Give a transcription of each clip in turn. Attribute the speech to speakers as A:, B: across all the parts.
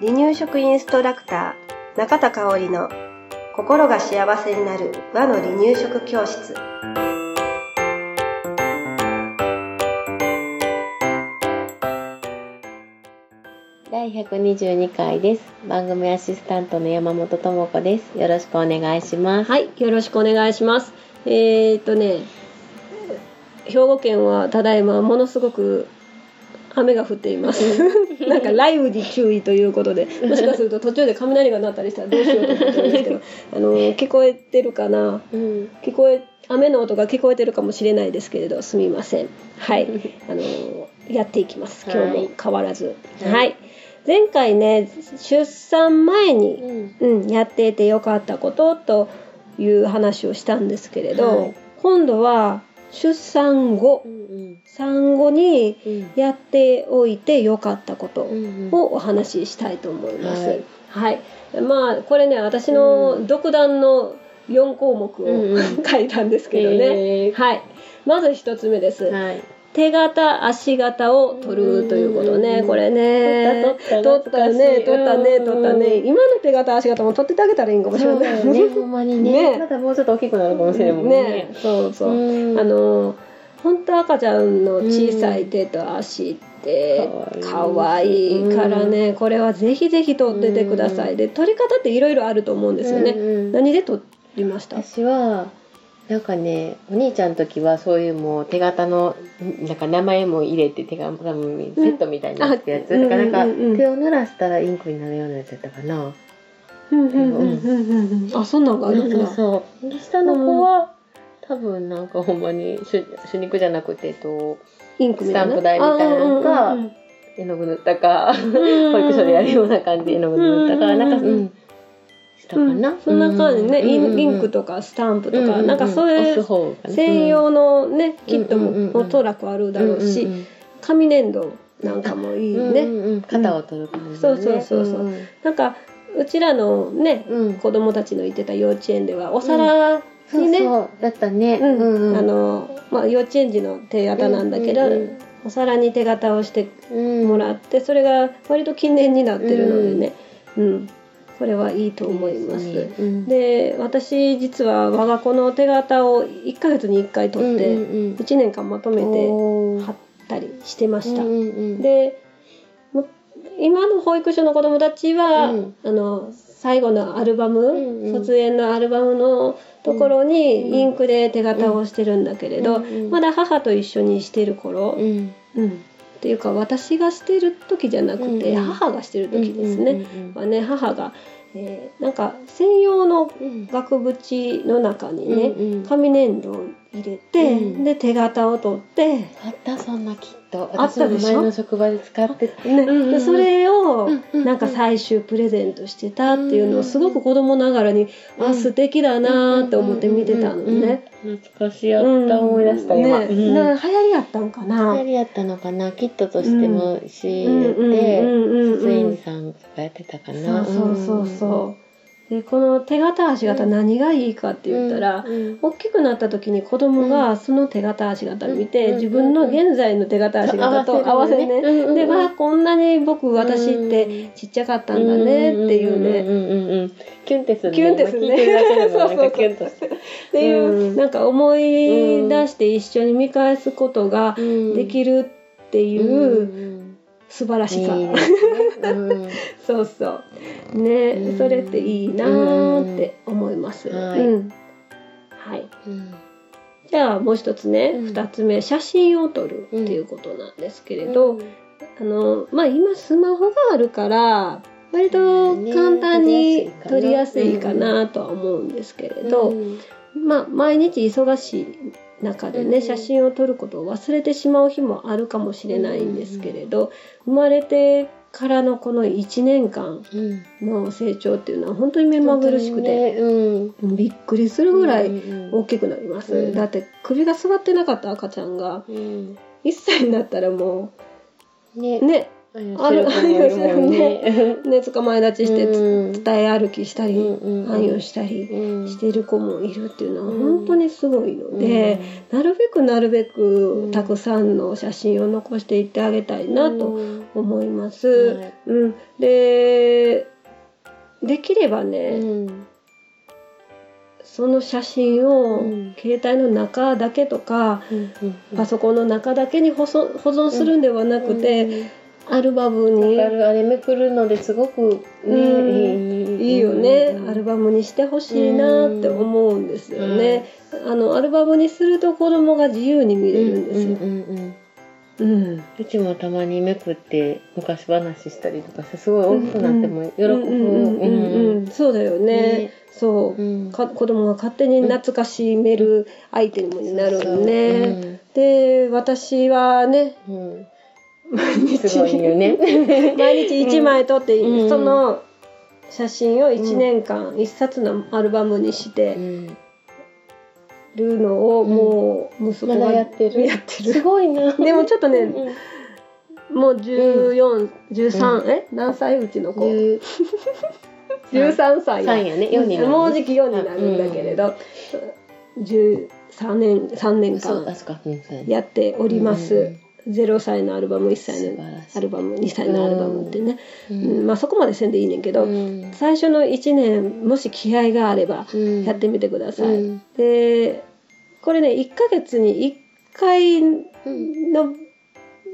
A: 離乳食インストラクター中田香織の心が幸せになる和の離乳食教室
B: 第122回です。番組アシスタントの山本智子です。よろしくお願いします。
C: はい、よろしくお願いします。えー、っとね、兵庫県はただいまものすごく雨が降っています。なんか雷雨に注意ということで、もしかすると途中で雷が鳴ったりしたらどうしようと思ってるんですけど、あの聞こえてるかな？
B: うん。
C: 聞こえ雨の音が聞こえてるかもしれないですけれど、すみません。はい、あのやっていきます。今日も変わらず。
B: はい
C: はい。前回ね、出産前に
B: うん。
C: うん、やっていてよかったことという話をしたんですけれど、
B: はい
C: 今度は出産後
B: うん
C: 産後に
B: うん。
C: やっておいてよかったこと
B: うん
C: をお話ししたいと思います。
B: はい
C: はい、まあこれね私の独断の4項目を、
B: うんうん
C: 書いたんですけどね。
B: へー
C: はい、まず1つ目です。
B: はい。
C: 手形足形を取るということね、
B: うん。
C: これね。
B: 取った
C: ね取ったね
B: うん。
C: 取ったね。今の手形足形も取っててあげたらいいんかもしれない。
B: ね。ほんまにね。
C: ね。
B: まだもうちょっと大きくなるかもしれないもんね。
C: ね。そうそう、
B: うん。
C: あの本当赤ちゃんの小さい手と足って
B: うん。
C: 可愛いからね、これはぜひぜひ取っててください、
B: うん。
C: で取り方っていろいろあると思うんですよね、何で取りました？
B: 私はなんかねお兄ちゃんの時はそういうもう手形のんなんか名前も入れて手紙にセットみたいになってやつ、
C: うん。
B: だからなんか、
C: うんうんうん。
B: 手を濡らしたらインクになるようなやつやったかな、
C: うんうんうんうんうんあそんなんがあるんだ。
B: そうそうで下の子は、多分なんかほんまに手手肉じゃなくてと
C: インク
B: スタンプ台みたいなのが
C: あうんうんうん。
B: 絵の具塗ったか
C: うん
B: 保育所でやるような感じで絵の具塗ったか
C: うん
B: なんかうんしたかな、
C: うんそんな感じね、インインク
B: と
C: とかスタンプとか、なんかそういう専用のねキット
B: うんうんうんうん
C: もおそらくあるだろうし、紙粘土なんかもいいね、
B: ね肩を取る感じ、ね、
C: そうそうそうそう。んなんかうちらのね
B: うん。
C: 子供たちの行ってた幼稚園ではお皿
B: そう
C: にね、
B: そう。だったね。
C: うん。
B: うんうん。
C: あのまあ、幼稚園児の手形なんだけど、
B: うんうんうん。
C: お皿に手形をして
B: うん
C: もらってそれが割と記念になってるのでね、うんこれはいいと思います。
B: ですねうん。
C: で私実は我が子の手形を1ヶ月に1回取って
B: うんうんうん。
C: 1年間まとめて貼ったりしてました。でも今の保育所の子どもたちは、
B: うん。
C: あの最後のアルバム、
B: うんうん。
C: 卒園のアルバムのところ
B: うん
C: にインクで手形をしてるんだけれど、まだ母と一緒にしてる頃、
B: うん。
C: うんっていうか私がしてる時じゃなくて、
B: うんうん。
C: 母がしてる時ですね。
B: うんうん
C: はね母が、えーなんか専用の
B: うん。
C: 額縁の中にね、紙粘土を入れて、
B: うん。
C: で手形を取って、
B: あったそんなきっと
C: あったでしょ？
B: 前の職場で使ってて。
C: ね。
B: うん
C: それをなんか最終プレゼントしてたっていうのをすごく子供ながらに、
B: うん
C: あ素敵だなーって思って見てたのね。
B: 懐かしい。やった思い出した今。
C: ね、
B: うん。
C: な流行りやったんかな。
B: 流行りやったのかな。キットとしても仕入れて
C: うんうんうん
B: 卒園児さんがやってたかな
C: そうそうそうそう。でこの手形足形何がいいかって言ったら、
B: うん
C: 大きくなった時に子供がその手形足形見て、
B: うん
C: 自分の現在の手形足形と合わせね、
B: うん
C: でわあこんなに僕私ってちっちゃかったんだねっていうね、
B: キュンってするね。
C: キュンってするう
B: キュンとする
C: っていう、
B: うん。
C: なんか思い出して一緒に見返すことができるっていう素晴らしさ、
B: ねうん
C: そうそう。ね、
B: うん。
C: それっていいなーって思います、
B: うん。はい。
C: うん。はい。
B: うん。
C: じゃあもう一つね、
B: うん。
C: 二つ目写真を撮るっていうことなんですけれど、あのまあ今スマホがあるから割と簡単に撮りやすいかなとは思うんですけれど、
B: うん。
C: まあ毎日忙しい中でね、
B: うん
C: 写真を撮ることを忘れてしまう日もあるかもしれないんですけれど、生まれてからのこの1年間
B: うん。
C: の成長っていうのは本当に目まぐるしくて、びっくりするぐらい
B: うん
C: 大きくなります、
B: うん。
C: だって首が座ってなかった赤ちゃんが
B: うん。
C: 1歳になったらも
B: ね。
C: うねある
B: してる子もいるもんね。
C: ね捕まえ立ちして
B: うん。
C: つ伝え歩きしたり
B: うんうん
C: 暗用したり
B: うん。
C: してる子もいるっていうのは
B: うん。
C: 本当にすごいので、なるべくなるべくたくさんの写真を残していってあげたいなと思います。
B: はい。
C: うん、でできれば
B: う
C: ね、
B: ん。
C: その写真を
B: うん。
C: 携帯の中だけとか、
B: うん
C: パソコンの中だけに保存保存するんではなくて、アルバムに。
B: あれめくるのですごくね、
C: うん。いいよね、アルバムにしてほしいなって思うんですよね、あのアルバムにすると子供が自由に見れるんですよ、
B: うんうちもたまにめくって昔話したりとかすごい大きくなっても喜ぶ。
C: うんうんうんうん。うんそうだよね。
B: ね。
C: そう、
B: うん。
C: か子供が勝手に懐かしめる相手にもなるよね、
B: ね。
C: で私はね
B: うんすごいよね。
C: 毎日1枚撮って、
B: うん。
C: その写真を1年間1冊のアルバムにして
B: うん。
C: るのをもう息子が
B: やってる。
C: やってる。
B: すごいな。
C: でもちょっとね
B: うん。
C: もう1413、え？何歳？うちの子。
B: 十。
C: 13歳
B: 三やね。
C: もうじき4になるんだけれど、13年3年間
B: や
C: っております、
B: うん
C: 0歳のアルバム1歳のアルバム2歳のアルバムってね、
B: う
C: うん。まあそこまでせんでいいねんけど、
B: うん。
C: 最初の1年もし気合があれば
B: うん。
C: やってみてください、
B: うん。
C: でこれね1ヶ月に1回の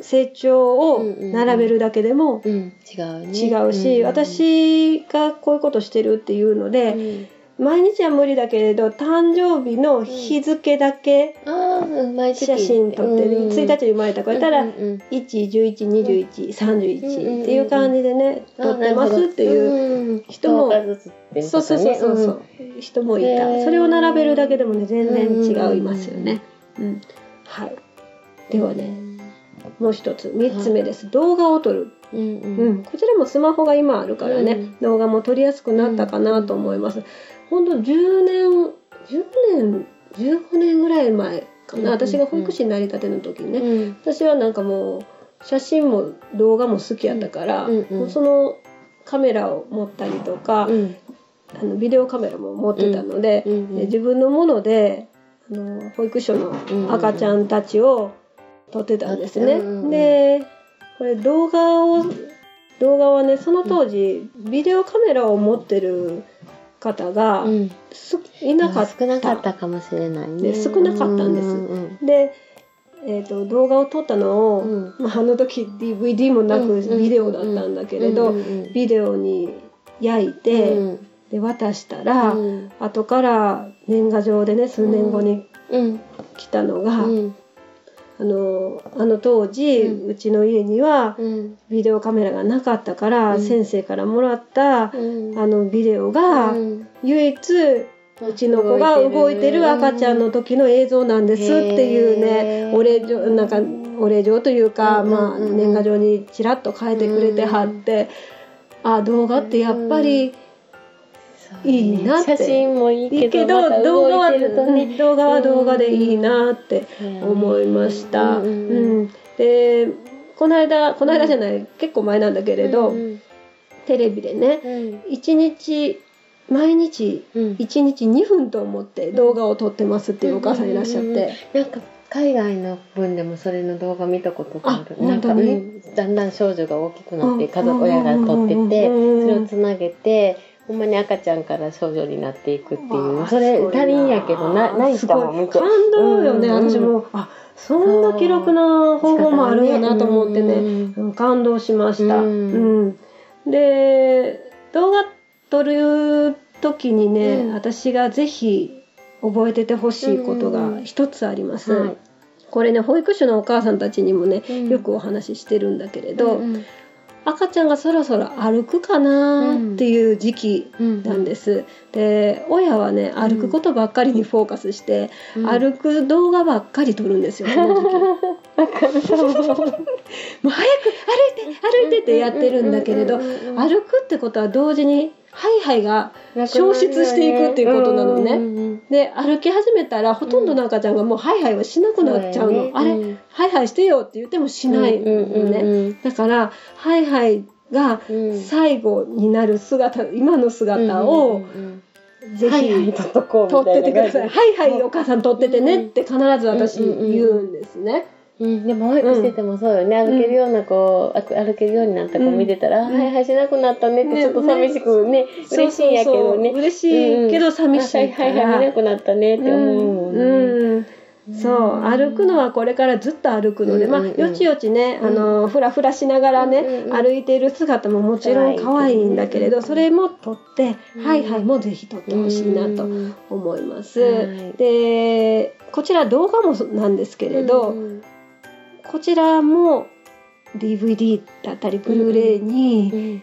C: 成長を並べるだけでも
B: うん。違うね。
C: 違うし、
B: ん。
C: 私がこういうことしてるっていうの
B: う
C: で、
B: ん
C: 毎日は無理だけれど誕生日の日付だけ写真撮ってる、
B: うん。
C: 1日に生まれた子やったら、
B: うんうん
C: 1112131っていう感じでね、
B: あ
C: 撮ってますっていう
B: う
C: 人も
B: 10日ずつってい
C: そうそうそうそう。そう、人もいた。それを並べるだけでもね全然違いますよね、うんはい。ではねもう一つ3つ目です、動画を撮る、
B: うん
C: こちらもスマホが今あるからね、
B: うん。
C: 動画も撮りやすくなったかなと思います、ほんと10年10年15年ぐらい前かな、
B: うん
C: 私が保育士になりたての時にね、
B: うん。
C: 私はなんかもう写真も動画も好きやったから、
B: うんうん
C: そのカメラを持ったりとか、
B: うん。
C: あのビデオカメラも持ってたので,、
B: うんうん
C: で自分のものであの保育所の赤ちゃんたちを撮ってたんですね。
B: うんうん。
C: でこれ動画を動画はねその当時、ビデオカメラを持ってる方がいなかった。
B: 少なかったかもしれないね。
C: ね少なかったんです。
B: うん
C: で、えー、と動画を撮ったのを、
B: うん。
C: まあ、あの時 DVD もなく
B: うん
C: ビデオだったんだけれど、
B: うんうん
C: ビデオに焼いて、
B: うん
C: で渡したら、
B: うん。
C: 後から年賀状でね数年後に
B: うん。
C: 来たのが、
B: うん
C: あのあの当時、
B: う
C: うんちの家には
B: うん。
C: ビデオカメラがなかったから、
B: うん。
C: 先生からもらった、
B: うん。
C: あのビデオが、
B: うん。
C: 唯一うちの子が動いてる赤ちゃんの時の映像なんですっていうねお礼状なんかお礼状というか、まあ、年賀状にちらっと書いてくれてはって、あ動画ってやっぱりいいなって。
B: 写真もいい
C: けど動画は、
B: 動
C: 画は動画でいいなって思いました。
B: うん。
C: でこの間この間じゃない、結構前なんだけれど、
B: うん
C: テレビでね
B: うん。
C: 一日毎日
B: うん。
C: 1日2分と思って動画を撮ってますっていうお母さんいらっしゃって、
B: なんか海外の分でもそれの動画見たことがある。
C: あ
B: なんか、
C: 本当に？
B: うん。だんだん少女が大きくなって
C: うん。
B: 家族親が撮ってて
C: うん
B: それをつなげてほんまに赤ちゃんから少女になっていくっていうそれ足りんやけどな泣い。たもん見て
C: 感動よね、私も。あそんな記録な方法もあるんやなと思ってね、
B: うん
C: うん感動しました、
B: うん。
C: うん。で動画撮る時にね、
B: うん。
C: 私がぜひ覚えててほしいことが一つあります、
B: はい。
C: これね保育士のお母さんたちにもね、
B: うん。
C: よくお話ししてるんだけれど、
B: うん
C: 赤ちゃんがそろそろ歩くかなっていう時期
B: うん。
C: なんです、で親はね歩くことばっかりにフォーカスして、
B: うん。
C: 歩く動画ばっかり撮るんですよ この時期。もう早く歩いて歩いてってやってるんだけれど歩くってことは同時にハイハイが消失していくっていうことなのね。で歩き始めたらほとんどの赤ちゃんがもうハイハイはしなくなっちゃうの、
B: そうやね。
C: あれ、
B: うん。
C: ハイハイしてよって言ってもしないのね、だからハイハイが
B: うん。
C: 最後になる姿今の姿をぜひ
B: 撮っとこう
C: 撮っててください。はいはいお母さん撮っててねって必ず私言うんですね。
B: うん、でも保育しててもそうよね、歩けるような子、あ歩けるようになった子見てたら、
C: うん。
B: はいはいしなくなったねって
C: ね
B: ちょっと寂しくね嬉しいんやけどね。
C: 嬉しいけど寂しいか
B: はいはいはい
C: ら。
B: なくなったねって思うもんね、
C: うん。そう歩くのはこれからずっと歩くので、
B: うんうんうん。
C: まあよちよちね、
B: うん。
C: あのふらふらしながらね、
B: うんうんうん。
C: 歩いている姿ももちろん可愛いんだけれど、
B: うん。
C: それも撮って、
B: うん。
C: はいはいもぜひ撮ってほしいなと
B: うん
C: 思います。
B: はい。
C: でこちら動画もなんですけれど、
B: うん
C: こちらも DVD だったりブルーレイに
B: うん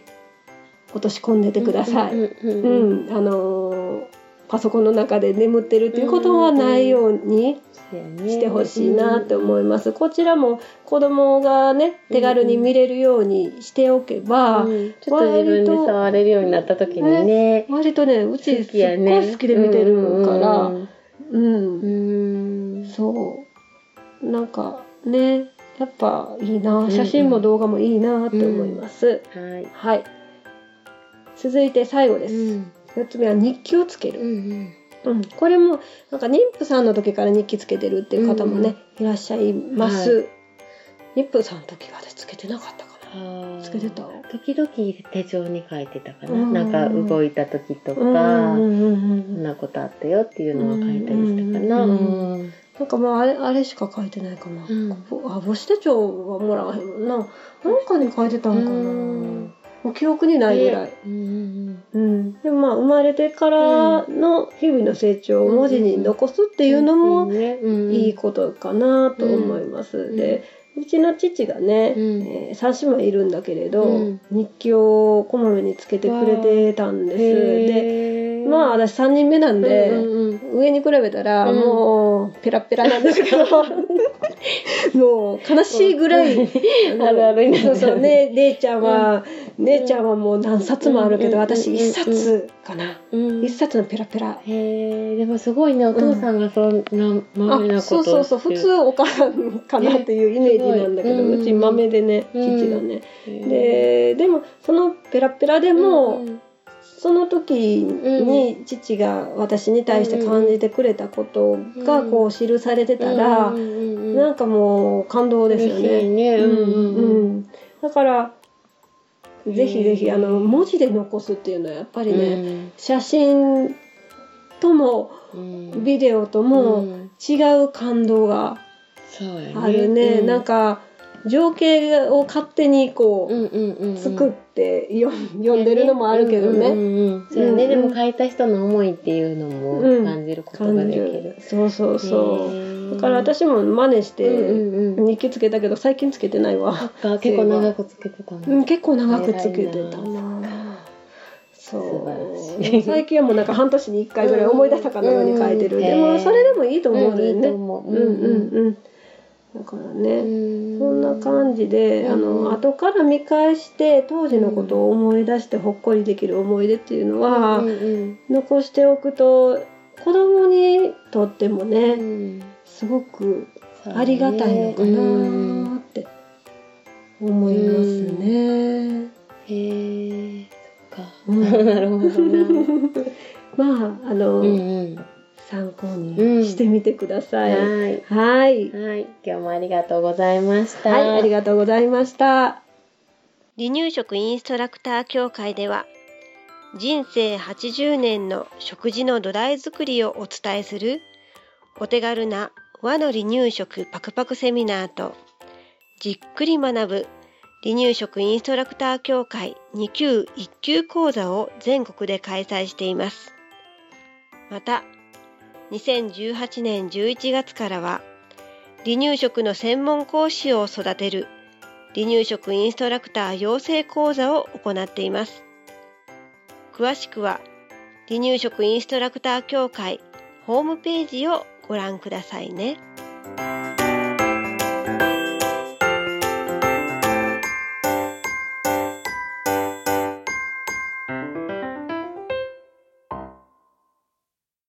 C: 落とし込んでてください。
B: うん
C: あのーパソコンの中で眠ってるっていうことはないようにしてほしいなって思います。こちらも子供がね手軽に見れるようにしておけば、
B: うんちょっと自分で触れるようになった時にね。
C: 割とねうち
B: 好
C: す
B: きやね。
C: っごい好きで見てるから、
B: うん。
C: そう。なんかねやっぱいいな写真も動画もいいなって思います。
B: はい
C: はい。続いて最後です。
B: うん
C: 4つ目は日記をつける。
B: うん
C: うん、これもなんか妊婦さんの時から日記つけてるっていう方もね、いらっしゃいます。妊婦さんの時は私つけてなかったかな。
B: つ
C: つけてた？
B: 時々手帳に書いてたかな、
C: うん
B: なんか動いた時とか、こ
C: うん
B: んなことあったよっていうのを書いたりしたかな。
C: うん
B: うん
C: なんかまああれあれしか書いてないかな。
B: うん
C: ぼあ母子手帳はもらわへんな。なんかに書いてたんかな。
B: うん
C: もう記憶にないぐらい。
B: うん
C: うん、でもまあ生まれてからの日々の成長を文字に残すっていうのもいいことかなと思います。
B: ん
C: でうちの父がね、
B: うん
C: えー3姉妹いるんだけれど、
B: うん
C: 日記をこまめにつけてくれてたんです。でまあ私3人目なんで、
B: うんうんうん。
C: 上に比べたら
B: うん。
C: もうペラッペラなんですけど、もう悲しいぐらい、の
B: あるある
C: そうそう。ね姉ちゃんは、姉ちゃんはもう何冊もあるけど、
B: うん。
C: 私1冊かな、
B: うん
C: 1冊のペラペラ。
B: へえでもすごいねお父さんがそんな豆な
C: あ
B: こと
C: そうそうそう普通お母さんかなっていうイメージなんだけど、
B: う
C: ち豆でね
B: うん
C: 父がね、
B: で
C: ででもそのペラペラでも、その時に父が私に対して感じてくれたことがこう記されてたら、なんかもう感動ですよね。
B: ね。
C: うん
B: うん
C: だからぜひぜひあの文字で残すっていうのはやっぱりね、写真とも
B: うん。
C: ビデオと
B: う
C: も
B: ん。
C: 違う感動があるね、
B: う
C: なんか情景を勝手にこう、作って読ん読んでるのもあるけどね、
B: うんうんうんそうやね、でも書いた人の思いっていうのも
C: うん。
B: 感じることができる。
C: る。そうそうそう、だから私も真似して日記つけたけど最近つけてないわ、
B: あ結構長くつけてたの、
C: うん、結構長くつけてたそう。最近はもうなんか半年に1回ぐらい思い出したかのように書いてる、
B: うん。
C: でもそれでもいいと思うんだよね、
B: と思う。
C: うんうんうんだからね、そんな感じで、あ
B: うん。
C: の後から見返して当時のことを思い出してほっこりできる思い出っていうのは、残しておくと子供にとっても
B: う
C: ね、
B: ん。
C: すごくありがたいのか
B: うん
C: なって思いますね。
B: へえそっか、
C: うん。
B: なるほどな。
C: まああの、参考
B: うん
C: にしてみてください。
B: はい
C: はい、
B: はい今日もありがとうございました。
C: はい、ありがとうございました。
A: 離乳食インストラクター協会では人生80年の食事の土台作りをお伝えするお手軽な和の離乳食パクパクセミナーとじっくり学ぶ離乳食インストラクター協会2級1級講座を全国で開催しています。また2018年11月からは離乳食の専門講師を育てる離乳食インストラクター養成講座を行っています。詳しくは離乳食インストラクター協会ホームページをご覧くださいね。